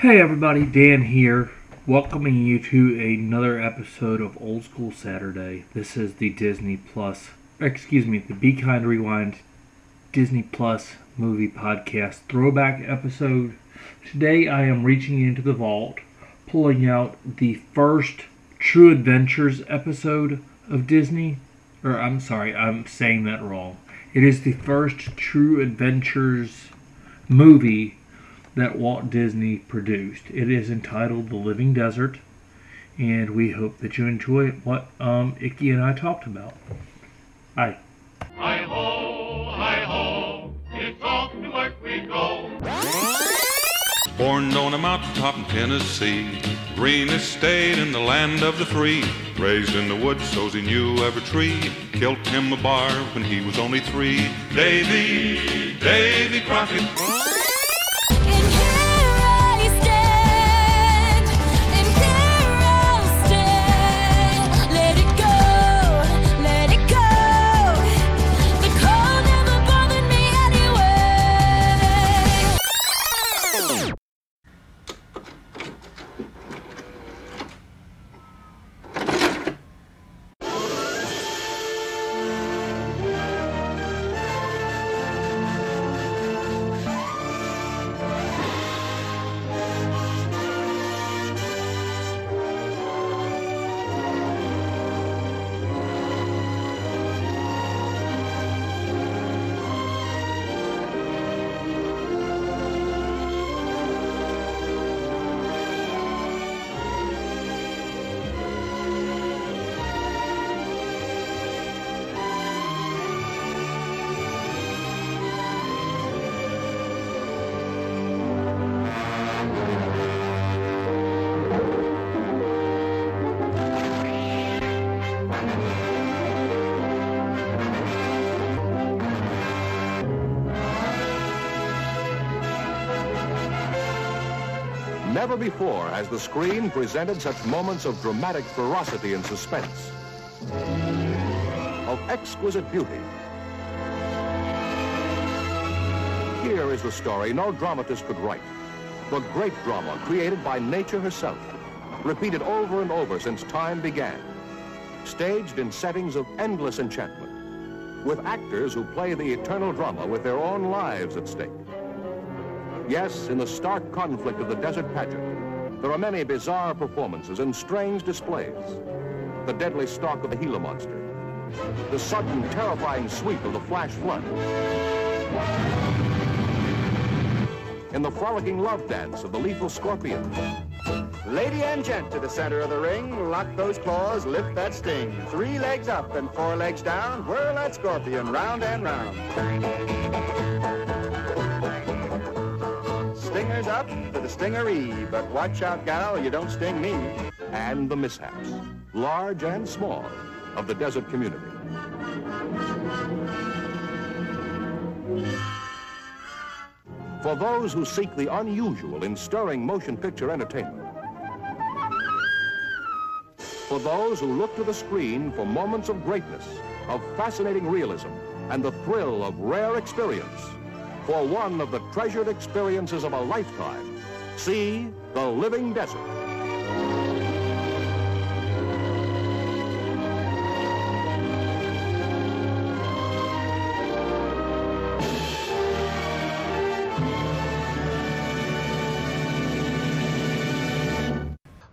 Hey everybody, Dan here, welcoming you to another episode of Old School Saturday. This is the Disney Plus, excuse me, the Be Kind Rewind Disney Plus movie podcast throwback episode. Today I am reaching into the vault, pulling out the first True Adventures episode of Disney. Or I'm sorry, I'm saying that wrong. It is the first True Adventures movie that Walt Disney produced. It is entitled The Living Desert, and we hope that you enjoy what um, Icky and I talked about. Hi. Hi ho, hi ho, it's off to work we go. Born on a mountaintop in Tennessee, greenest state in the land of the free. Raised in the woods, so he knew every tree. Killed him a bar when he was only three. Davy, Davy Crockett. Never before has the screen presented such moments of dramatic ferocity and suspense, of exquisite beauty. Here is the story no dramatist could write. The great drama created by nature herself, repeated over and over since time began, staged in settings of endless enchantment, with actors who play the eternal drama with their own lives at stake. Yes, in the stark conflict of the desert pageant, there are many bizarre performances and strange displays. The deadly stalk of the Gila monster, the sudden terrifying sweep of the flash flood, in the frolicking love dance of the lethal scorpion, Lady and gent to the center of the ring. Lock those claws, lift that sting. Three legs up and four legs down. Whirl that scorpion round and round. Up to the stingery, but watch out, gal, you don't sting me. and the mishaps, large and small, of the desert community. For those who seek the unusual in stirring motion picture entertainment, for those who look to the screen for moments of greatness, of fascinating realism, and the thrill of rare experience, for one of the treasured experiences of a lifetime, see The Living Desert.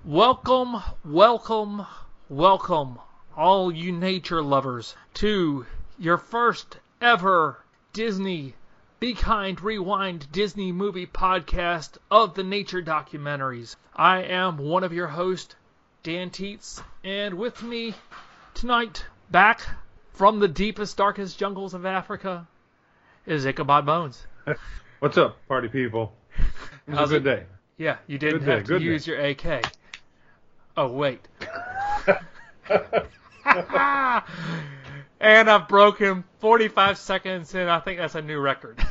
Welcome, welcome, welcome, all you nature lovers, to your first ever Disney Be Kind Rewind Disney movie podcast of the nature documentaries. I am one of your hosts, Dan Teets, and with me tonight, back from the deepest, darkest jungles of Africa, is Ichabod Bones. What's up, party people? It was How's a good it- day. Yeah, you didn't Good day, have to good day. use your AK. Oh wait. and I've broken 45 seconds and I think that's a new record.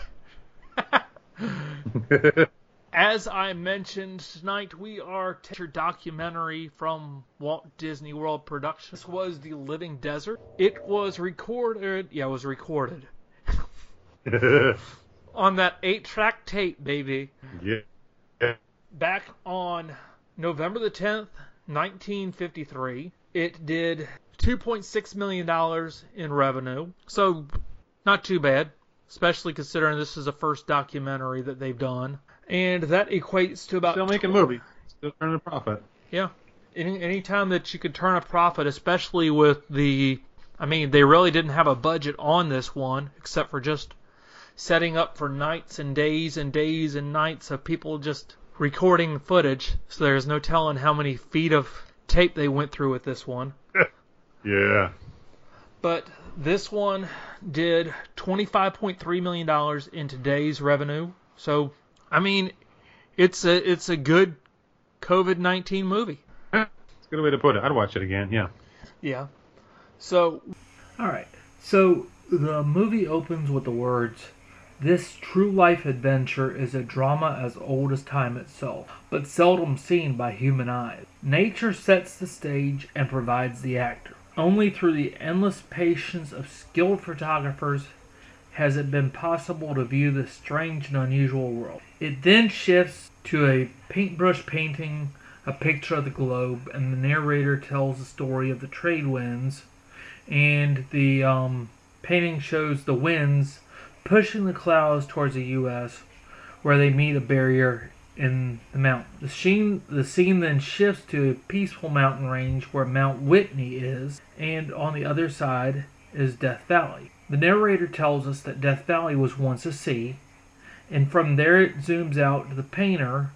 As I mentioned tonight, we are a documentary from Walt Disney World Productions. This was The Living Desert. It was recorded, yeah, it was recorded on that eight-track tape, baby. yeah. yeah. back on November the 10th, 1953, it did 2.6 million dollars in revenue. So not too bad, especially considering this is the first documentary that they've done. And that equates to about Still making movies. Still earning a profit. yeah. Any any time that you could turn a profit, especially with the, I mean, they really didn't have a budget on this one except for just setting up for nights and days and days and nights of people just recording footage. So there's no telling how many feet of tape they went through with this one. Yeah. But this one did $25.3 million in today's revenue. So, I mean, it's a it's a good COVID 19 movie. It's a good way to put it. I'd watch it again. Yeah. Yeah. So All right. So the movie opens with the words, "This true life adventure is a drama as old as time itself, but seldom seen by human eyes. Nature sets the stage and provides the actor. Only through the endless patience of skilled photographers has it been possible to view this strange and unusual world. It then shifts to a paintbrush painting, a picture of the globe, and the narrator tells the story of the trade winds and the um, painting shows the winds pushing the clouds towards the U.S., where they meet a barrier in the mountain. The scene, the scene then shifts to a peaceful mountain range where Mount Whitney is, and on the other side is Death Valley. The narrator tells us that Death Valley was once a sea, and from there it zooms out to the painter,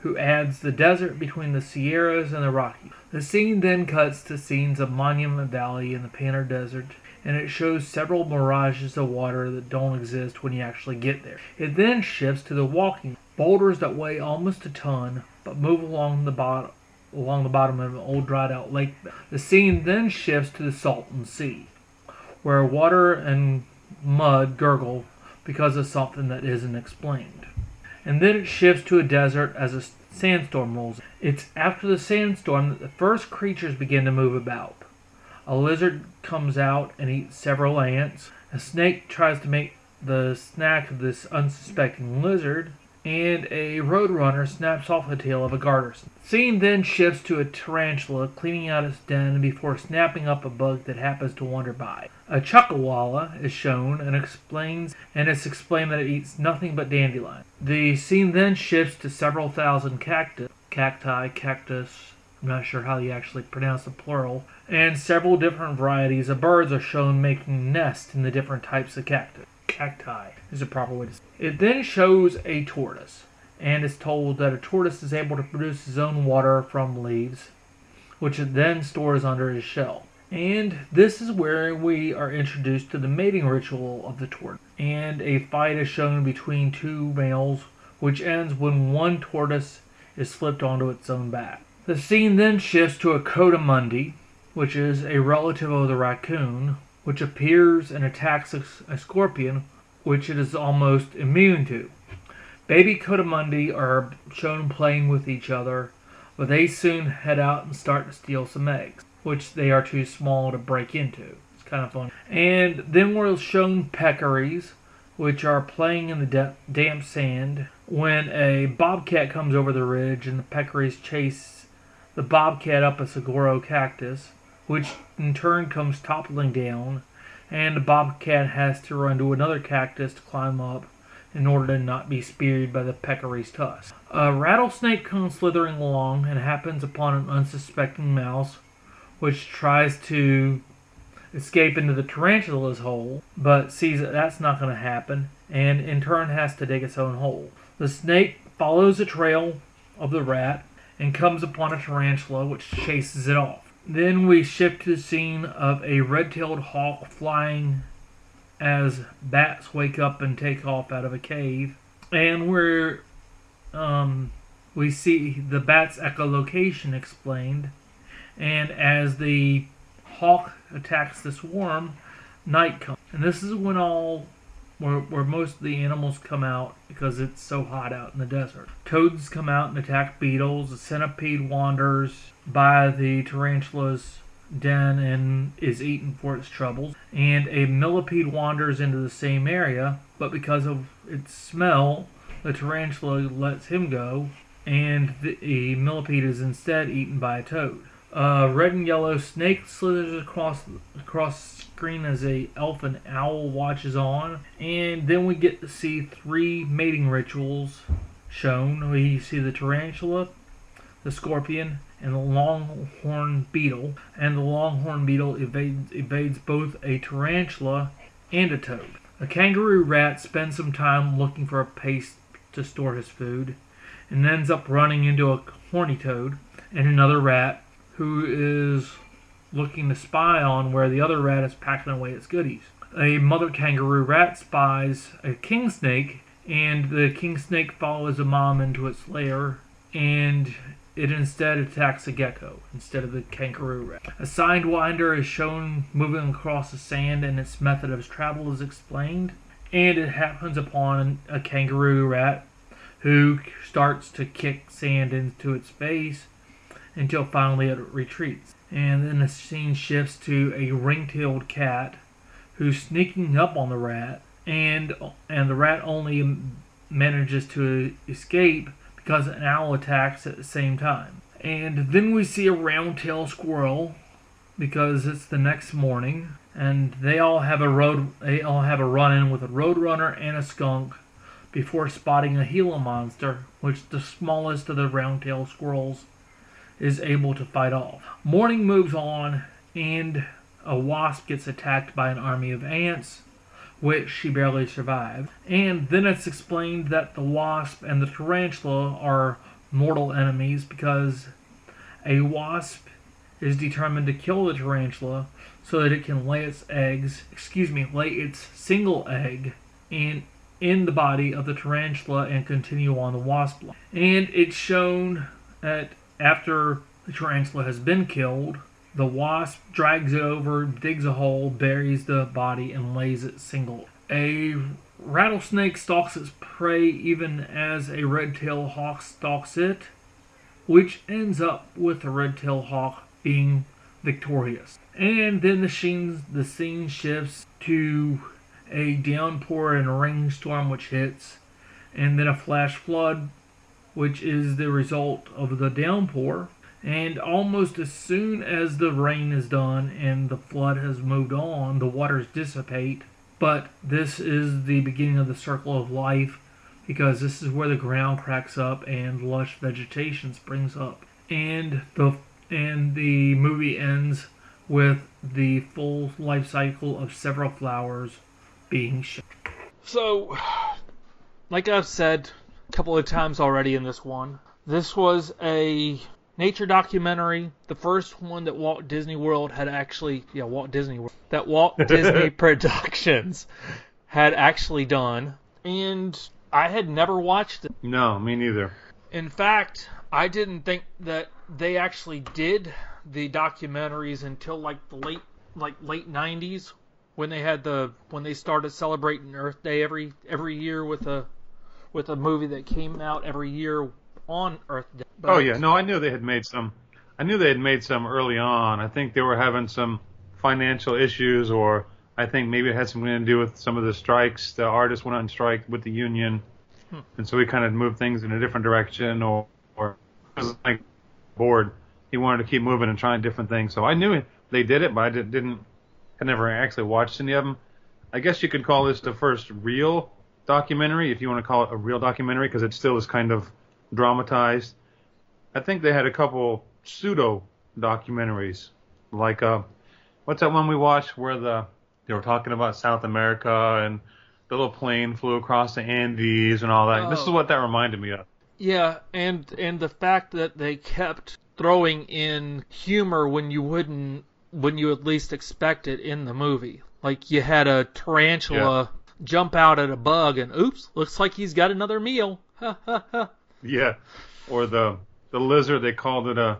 who adds the desert between the Sierras and the Rockies. The scene then cuts to scenes of Monument Valley in the Panner Desert, and it shows several mirages of water that don't exist when you actually get there. It then shifts to the walking boulders that weigh almost a ton, but move along the bottom along the bottom of an old dried out lake. The scene then shifts to the Salton Sea, where water and mud gurgle because of something that isn't explained. And then it shifts to a desert as a sandstorm rolls. It's after the sandstorm that the first creatures begin to move about. A lizard comes out and eats several ants. A snake tries to make the snack of this unsuspecting lizard. And a roadrunner snaps off the tail of a garter. snake. Scene then shifts to a tarantula cleaning out its den before snapping up a bug that happens to wander by. A chuckwalla is shown and explains and it's explained that it eats nothing but dandelion. The scene then shifts to several thousand cactus, cacti, cactus, I'm not sure how you actually pronounce the plural, and several different varieties of birds are shown making nests in the different types of cactus. Cacti is the proper way to say it. It then shows a tortoise and is told that a tortoise is able to produce its own water from leaves, which it then stores under his shell. And this is where we are introduced to the mating ritual of the tortoise. And a fight is shown between two males, which ends when one tortoise is flipped onto its own back. The scene then shifts to a coatimundi, which is a relative of the raccoon, which appears and attacks a, a scorpion, which it is almost immune to. Baby coatimundi are shown playing with each other, but they soon head out and start to steal some eggs, which they are too small to break into. It's kind of fun. And then we're shown peccaries, which are playing in the da- damp sand when a bobcat comes over the ridge and the peccaries chase the bobcat up a saguaro cactus, which in turn comes toppling down, and the bobcat has to run to another cactus to climb up in order to not be speared by the peccary's tusk. A rattlesnake comes slithering along and happens upon an unsuspecting mouse, which tries to escape into the tarantula's hole, but sees that that's not going to happen, and in turn has to dig its own hole. The snake follows the trail of the rat and comes upon a tarantula, which chases it off. Then we shift to the scene of a red-tailed hawk flying as bats wake up and take off out of a cave, and we're um, we see the bat's echolocation explained, and as the hawk attacks the swarm, night comes, and this is when all where, where most of the animals come out because it's so hot out in the desert. Toads come out and attack beetles. A centipede wanders by the tarantula's den and is eaten for its troubles. And a millipede wanders into the same area, but because of its smell, the tarantula lets him go and the millipede is instead eaten by a toad. A red and yellow snake slithers across across screen as a elf and owl watches on, and then we get to see three mating rituals shown. We see the tarantula, the scorpion, and the longhorn beetle. And the longhorn beetle evades, evades both a tarantula and a toad. A kangaroo rat spends some time looking for a place to store his food and ends up running into a horny toad and another rat who is looking to spy on where the other rat is packing away its goodies. A mother kangaroo rat spies a king snake, and the king snake follows a mom into its lair, and it instead attacks a gecko instead of the kangaroo rat. A sidewinder is shown moving across the sand, and its method of travel is explained. And it happens upon a kangaroo rat who starts to kick sand into its face until finally it retreats. And then the scene shifts to a ring-tailed cat who's sneaking up on the rat, and and the rat only manages to escape because an owl attacks at the same time. And then we see a round-tailed squirrel because it's the next morning, and they all have a road they all have a run-in with a roadrunner and a skunk before spotting a Gila monster, which the smallest of the round-tailed squirrels is able to fight off. Morning moves on, and a wasp gets attacked by an army of ants, which she barely survived. And then it's explained that the wasp and the tarantula are mortal enemies because a wasp is determined to kill the tarantula so that it can lay its eggs, excuse me, lay its single egg in in the body of the tarantula and continue on the wasp line. And it's shown that after the tarantula has been killed, the wasp drags it over, digs a hole, buries the body, and lays it single. A rattlesnake stalks its prey even as a red-tailed hawk stalks it, which ends up with the red-tailed hawk being victorious. And then the scene, the scene shifts to a downpour and a rainstorm which hits, and then a flash flood, which is the result of the downpour. And almost as soon as the rain is done and the flood has moved on, the waters dissipate. But this is the beginning of the circle of life because this is where the ground cracks up and lush vegetation springs up. And the and the movie ends with the full life cycle of several flowers being shown. So, like I've said a couple of times already in this one, this was a nature documentary, the first one that Walt Disney World had actually, yeah, Walt Disney World, that Walt Disney Productions had actually done, and I had never watched it. No, me neither. In fact, I didn't think that they actually did the documentaries until like the late like late 90s when they had the when they started celebrating Earth Day every every year with a with a movie that came out every year on Earth Day. But- Oh yeah, no, I knew they had made some. I knew they had made some early on. I think they were having some financial issues, or I think maybe it had something to do with some of the strikes. The artists went on strike with the union, hmm. and so he kind of moved things in a different direction, or or was like bored. He wanted to keep moving and trying different things. So I knew they did it, but I did, didn't. I never actually watched any of them. I guess you could call this the first real documentary, if you want to call it a real documentary, because it still is kind of dramatized. I think they had a couple pseudo documentaries, like uh, what's that one we watched where the they were talking about South America and the little plane flew across the Andes and all that. This is Oh. what that reminded me of. Yeah, and and the fact that they kept throwing in humor when you wouldn't when you at least expect it in the movie. Like you had a tarantula jump out at a bug and oops, looks like he's got another meal. Ha ha ha. Yeah, or the the lizard they called it a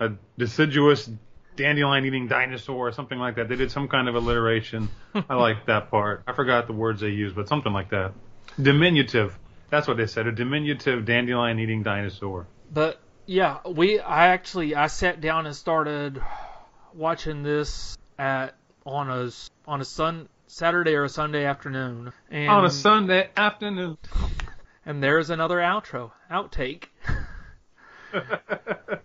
a deciduous dandelion eating dinosaur or something like that. They did some kind of alliteration. I like that part. I forgot the words they used, but something like that. Diminutive. That's what they said. A diminutive dandelion eating dinosaur. But yeah, we I actually I sat down and started watching this at on a on a sun Saturday or a Sunday afternoon. And On a Sunday afternoon. and there's another outro outtake.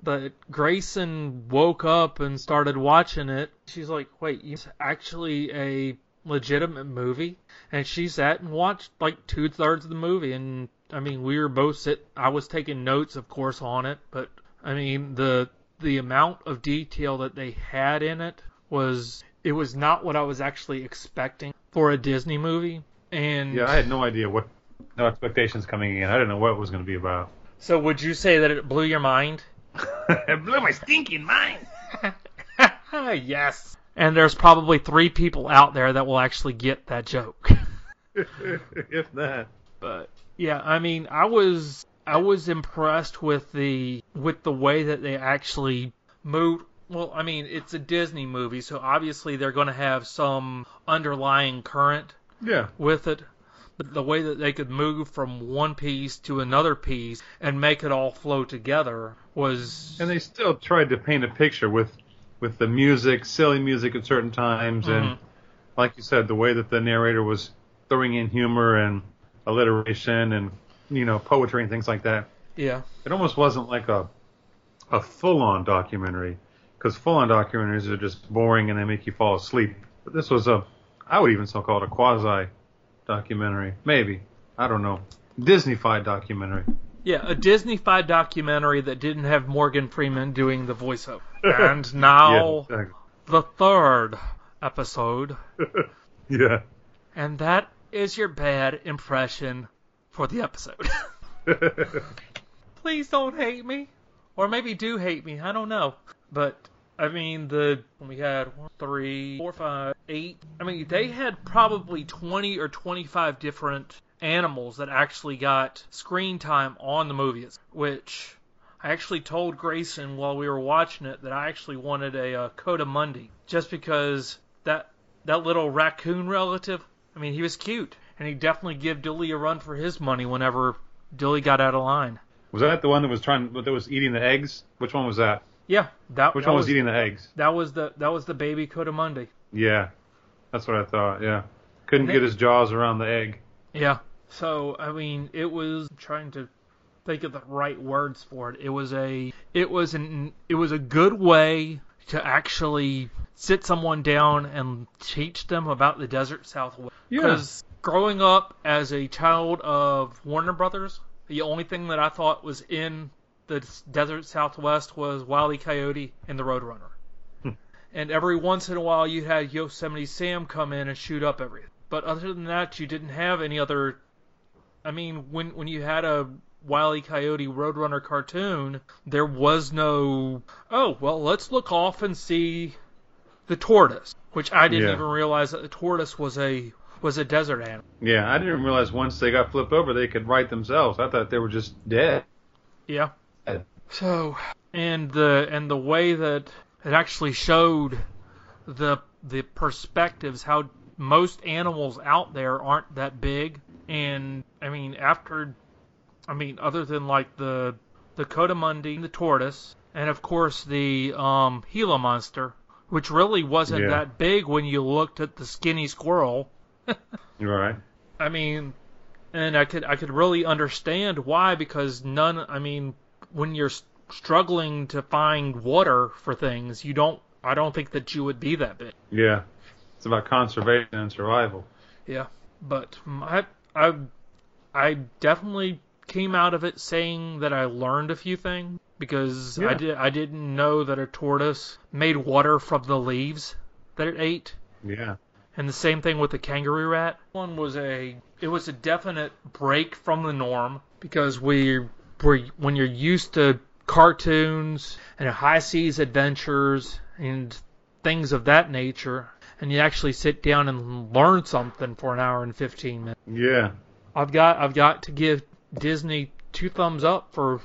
But Grayson woke up and started watching it. She's like, "Wait, it's actually a legitimate movie?" And she sat and watched like two thirds of the movie. And I mean, we were both sit. I was taking notes, of course, on it. But I mean, the the amount of detail that they had in it was it was not what I was actually expecting for a Disney movie. And Yeah, I had no idea what, no expectations coming in. I didn't know what it was going to be about. so would you say that it blew your mind? it blew my stinking mind. yes. And there's probably three people out there that will actually get that joke. if that. But yeah, I mean, I was I was impressed with the with the way that they actually moved. Well, I mean, it's a Disney movie, so obviously they're going to have some underlying current Yeah. with it. But the way that they could move from one piece to another piece and make it all flow together was And they still tried to paint a picture with with the music, silly music at certain times, Mhm. and like you said, the way that the narrator was throwing in humor and alliteration and you know poetry and things like that. yeah. It almost wasn't like a a full on documentary because full on documentaries are just boring and they make you fall asleep. But this was a I would even still call it a quasi documentary, maybe I don't know, Disney-fied documentary. Yeah, a Disney-fied documentary that didn't have Morgan Freeman doing the voiceover. And now Yeah, the third episode, yeah. and that is your bad impression for the episode. Please don't hate me, or maybe do hate me. I don't know, but I mean the we had one, three, four, five, eight. I mean they had probably twenty or twenty-five different animals that actually got screen time on the movies, which I actually told Grayson while we were watching it that I actually wanted a uh, Coatimundi just because that that little raccoon relative. I mean, he was cute, and he definitely give Dilly a run for his money whenever Dilly got out of line. Was that the one that was trying that was eating the eggs? Which one was that? Yeah, that Which that one was, eating the eggs? That was the that was the baby Coatimundi. Yeah. That's what I thought, yeah. Couldn't I get his jaws around the egg. Yeah. So I mean, it was trying to think of the right words for it. It was a it was an it was a good way to actually sit someone down and teach them about the desert Southwest. Yeah. Because growing up as a child of Warner Brothers, the only thing that I thought was in the desert Southwest was Wile E. Coyote and the Roadrunner. Hmm. and every once in a while, you had Yosemite Sam come in and shoot up everything. But other than that, you didn't have any other. I mean, when when you had a Wile E. Coyote Roadrunner cartoon, there was no. Oh well, let's look off and see the tortoise, which I didn't Yeah. even realize that the tortoise was a was a desert animal. Yeah, I didn't realize once they got flipped over they could write themselves. I thought they were just dead. Yeah. So and the and the way that it actually showed the the perspectives how most animals out there aren't that big and I mean after I mean other than like the the Coatimundi, the tortoise, and of course the um Gila monster, which really wasn't Yeah. that big when you looked at the skinny squirrel. Right. I mean, and I could I could really understand why because none. I mean, when you're struggling to find water for things, you don't. I don't think that you would be that big. Yeah. It's about conservation and survival. Yeah, but I I I definitely came out of it saying that I learned a few things because I did I didn't know that a tortoise made water from the leaves that it ate. Yeah. And the same thing with the kangaroo rat. One was a it was a definite break from the norm because we were when you're used to cartoons and high seas adventures and things of that nature and you actually sit down and learn something for an hour and 15 minutes. Yeah. I've got I've got to give Disney two thumbs up for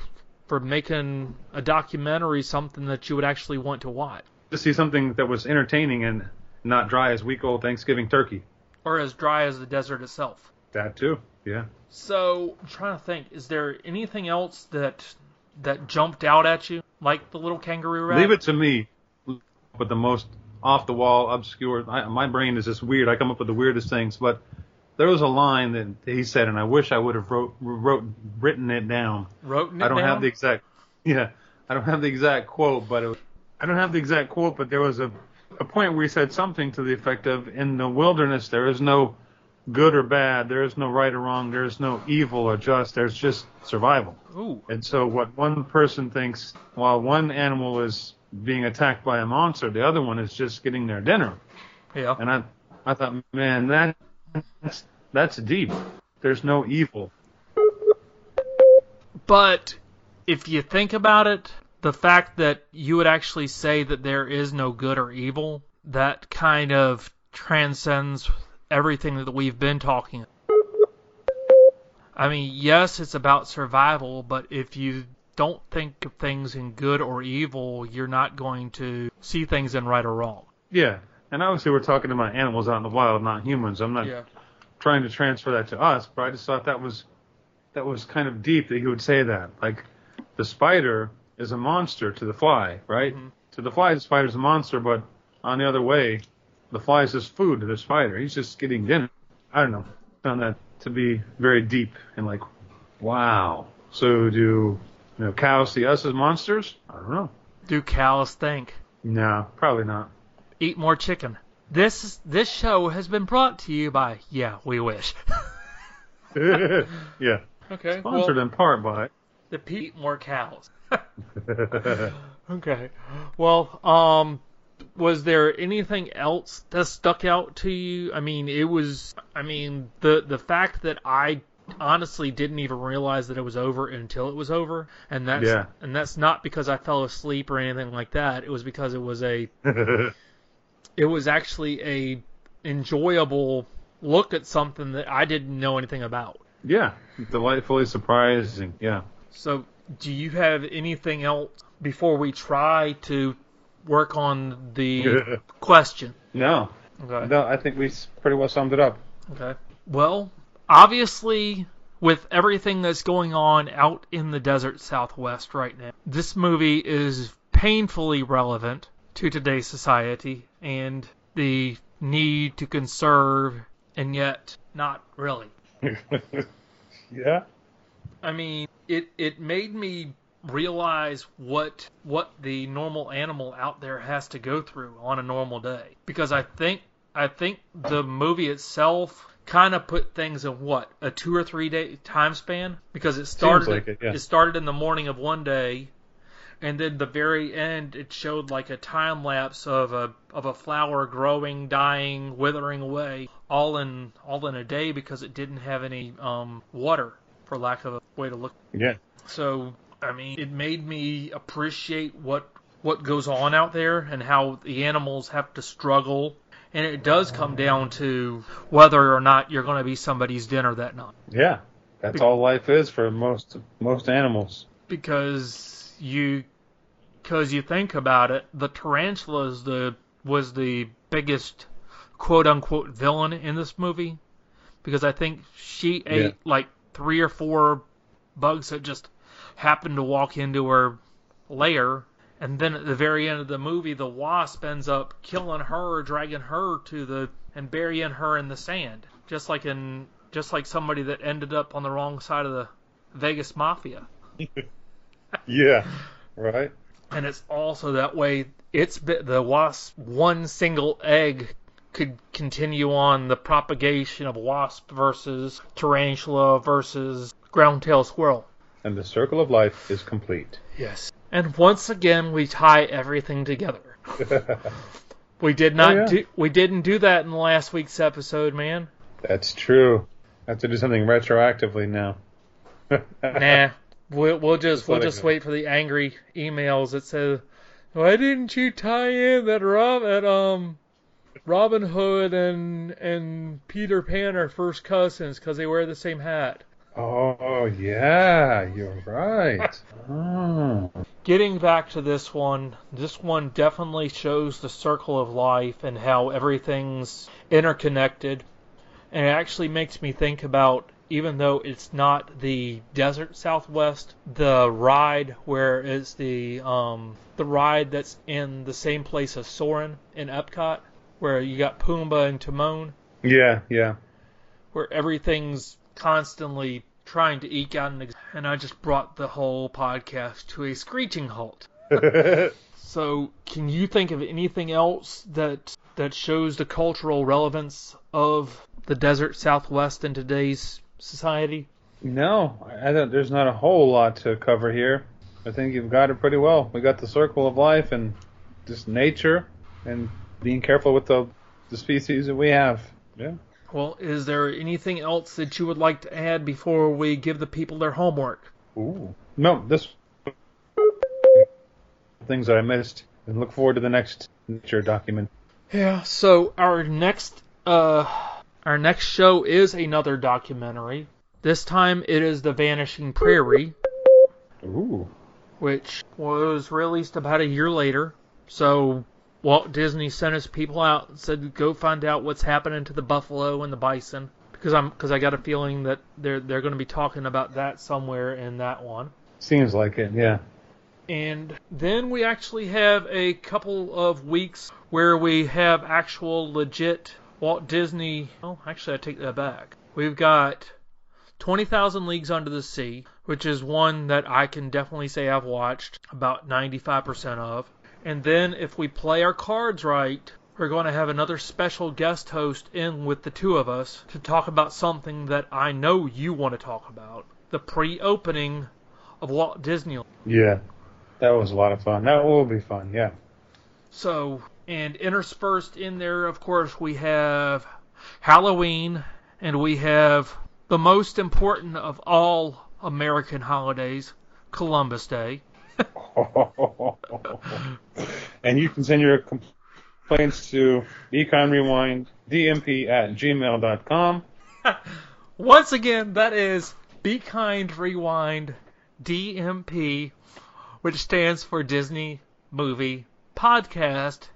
for making a documentary something that you would actually want to watch To see something that was entertaining and not dry as week old Thanksgiving turkey. or as dry as the desert itself. That too. Yeah. So I'm trying to think, is there anything else that that jumped out at you, like the little kangaroo rat? Leave it to me. But the most off the wall, obscure. I, my brain is just weird. I come up with the weirdest things. But there was a line that he said, and I wish I would have wrote wrote written it down. Wrote it I don't down? have the exact yeah, I don't have the exact quote, but it was, I don't have the exact quote, but there was a a point where he said something to the effect of, "In the wilderness, there is no good or bad, there is no right or wrong, there is no evil or just, there's just survival." Ooh. And so, what one person thinks, while one animal is being attacked by a monster, the other one is just getting their dinner. Yeah. And I, I thought, man, that that's that's deep. There's no evil. But if you think about it, the fact that you would actually say that there is no good or evil, that kind of transcends everything that we've been talking. I mean, yes, it's about survival, but if you don't think of things in good or evil, you're not going to see things in right or wrong. Yeah. And obviously, we're talking about animals out in the wild, not humans. I'm not trying to transfer that to us, but I just thought that was that was kind of deep that he would say that. Like the spider is a monster to the fly, right? Mm-hmm. To the fly, the spider's a monster, but on the other way, the fly is just food to the spider. He's just getting dinner. I don't know. Found that to be very deep and like, wow. So do you know cows see us as monsters? I don't know. Do cows think? No, probably not. Eat more chicken. This this show has been brought to you by Yeah, we wish. yeah. Okay. Sponsored in part by. the pe- eat more cows. Okay. Well, um, was there anything else that stuck out to you? I mean, it was. I mean, the the fact that I honestly didn't even realize that it was over until it was over, and that's Yeah. and that's not because I fell asleep or anything like that. It was because it was a it was actually a enjoyable look at something that I didn't know anything about. yeah, delightfully surprising. Yeah. So, do you have anything else before we try to work on the question? No, Okay. no, I think we s- pretty well summed it up. Okay. Well, obviously, with everything that's going on out in the desert southwest right now, this movie is painfully relevant to today's society and the need to conserve, and yet not really. yeah. I mean, it it made me realize what what the normal animal out there has to go through on a normal day. Because I think I think the movie itself kind of put things in what a two or three day time span because it started like it, yeah. started in the morning of one day and then the very end it showed like a time lapse of a of a flower growing dying withering away all in all in a day because it didn't have any um water for lack of a way to look Yeah. so I mean, it made me appreciate what what goes on out there and how the animals have to struggle. And it does come down to whether or not you're going to be somebody's dinner that night, Yeah. That's all life is for most most animals. because you because you think about it, the tarantula is the was the biggest quote unquote villain in this movie because I think she ate like three or four bugs that just happened to walk into her lair. And then at the very end of the movie, the wasp ends up killing her, dragging her to the and burying her in the sand, just like in just like somebody that ended up on the wrong side of the Vegas mafia. Yeah. Right. And it's also that way. It's the wasp one single egg could continue on the propagation of wasp versus tarantula versus ground-tail squirrel. And the circle of life is complete. Yes. And once again, we tie everything together. We did not Oh, yeah. do. We didn't do that in last week's episode, man. That's true. I have to do something retroactively now. Nah. We'll, we'll just Just we'll just go. wait for the angry emails that say, "Why didn't you tie in that Rob that um Robin Hood and and Peter Pan are first cousins because they wear the same hat?" Oh yeah, you're right. Oh. Getting back to this one, this one definitely shows the circle of life and how everything's interconnected. And it actually makes me think about, even though it's not the desert Southwest, the ride where it's the um, the ride that's in the same place as Soarin' in Epcot, where you got Pumbaa and Timon. Yeah, yeah. where everything's constantly trying to eke out an ex- and I just brought the whole podcast to a screeching halt. So, can you think of anything else that that shows the cultural relevance of the desert Southwest in today's society? no, I don't, there's not a whole lot to cover here. I think you've got it pretty well. We got the circle of life and just nature and being careful with the the species that we have. Yeah. Well, is there anything else that you would like to add before we give the people their homework? Ooh. No, this things that I missed. And look forward to the next nature document. Yeah. So our next uh our next show is another documentary. This time it is The Vanishing Prairie, Ooh. which was released about a year later. So Walt Disney sent his people out and said, "Go find out what's happening to the buffalo and the bison." Because I'm because I got a feeling that they're they're going to be talking about that somewhere in that one. Seems like it, yeah. And then we actually have a couple of weeks where we have actual legit Walt Disney. Oh, actually, I take that back. We've got 20,000 Leagues Under the Sea, which is one that I can definitely say I've watched about 95% of. And then if we play our cards right, we're going to have another special guest host in with the two of us to talk about something that I know you want to talk about the pre opening of Walt Disney Yeah. That was a lot of fun. That will be fun, yeah. So, and interspersed in there, of course, we have Halloween, and we have the most important of all American holidays, Columbus Day. and you can send your complaints to Be Kind Rewind DMP at gmail.com. Once again, that is Be Kind Rewind DMP, which stands for Disney Movie Podcast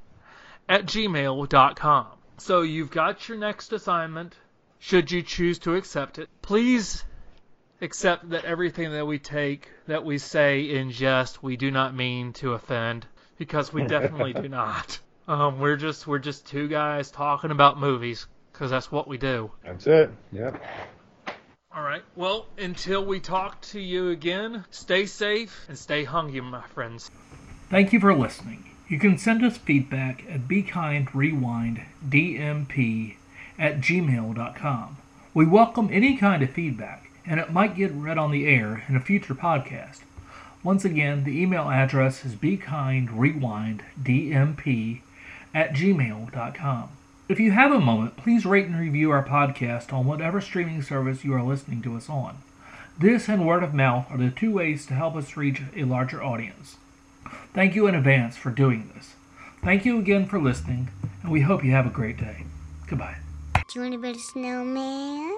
at gmail.com. So you've got your next assignment. Should you choose to accept it, please accept that everything that we take, that we say in jest, we do not mean to offend, because we definitely do not. Um, we're just we're just two guys talking about movies, because that's what we do. That's it. Yep. All right. Well, until we talk to you again, stay safe and stay hungry, my friends. Thank you for listening. You can send us feedback at BeKindRewindDMP at gmail.com. We welcome any kind of feedback, and it might get read on the air in a future podcast. Once again, the email address is BeKindRewindDMP at gmail.com. If you have a moment, please rate and review our podcast on whatever streaming service you are listening to us on. This and word of mouth are the two ways to help us reach a larger audience. Thank you in advance for doing this. Thank you again for listening, and we hope you have a great day. Goodbye. Do you want to build a snowman?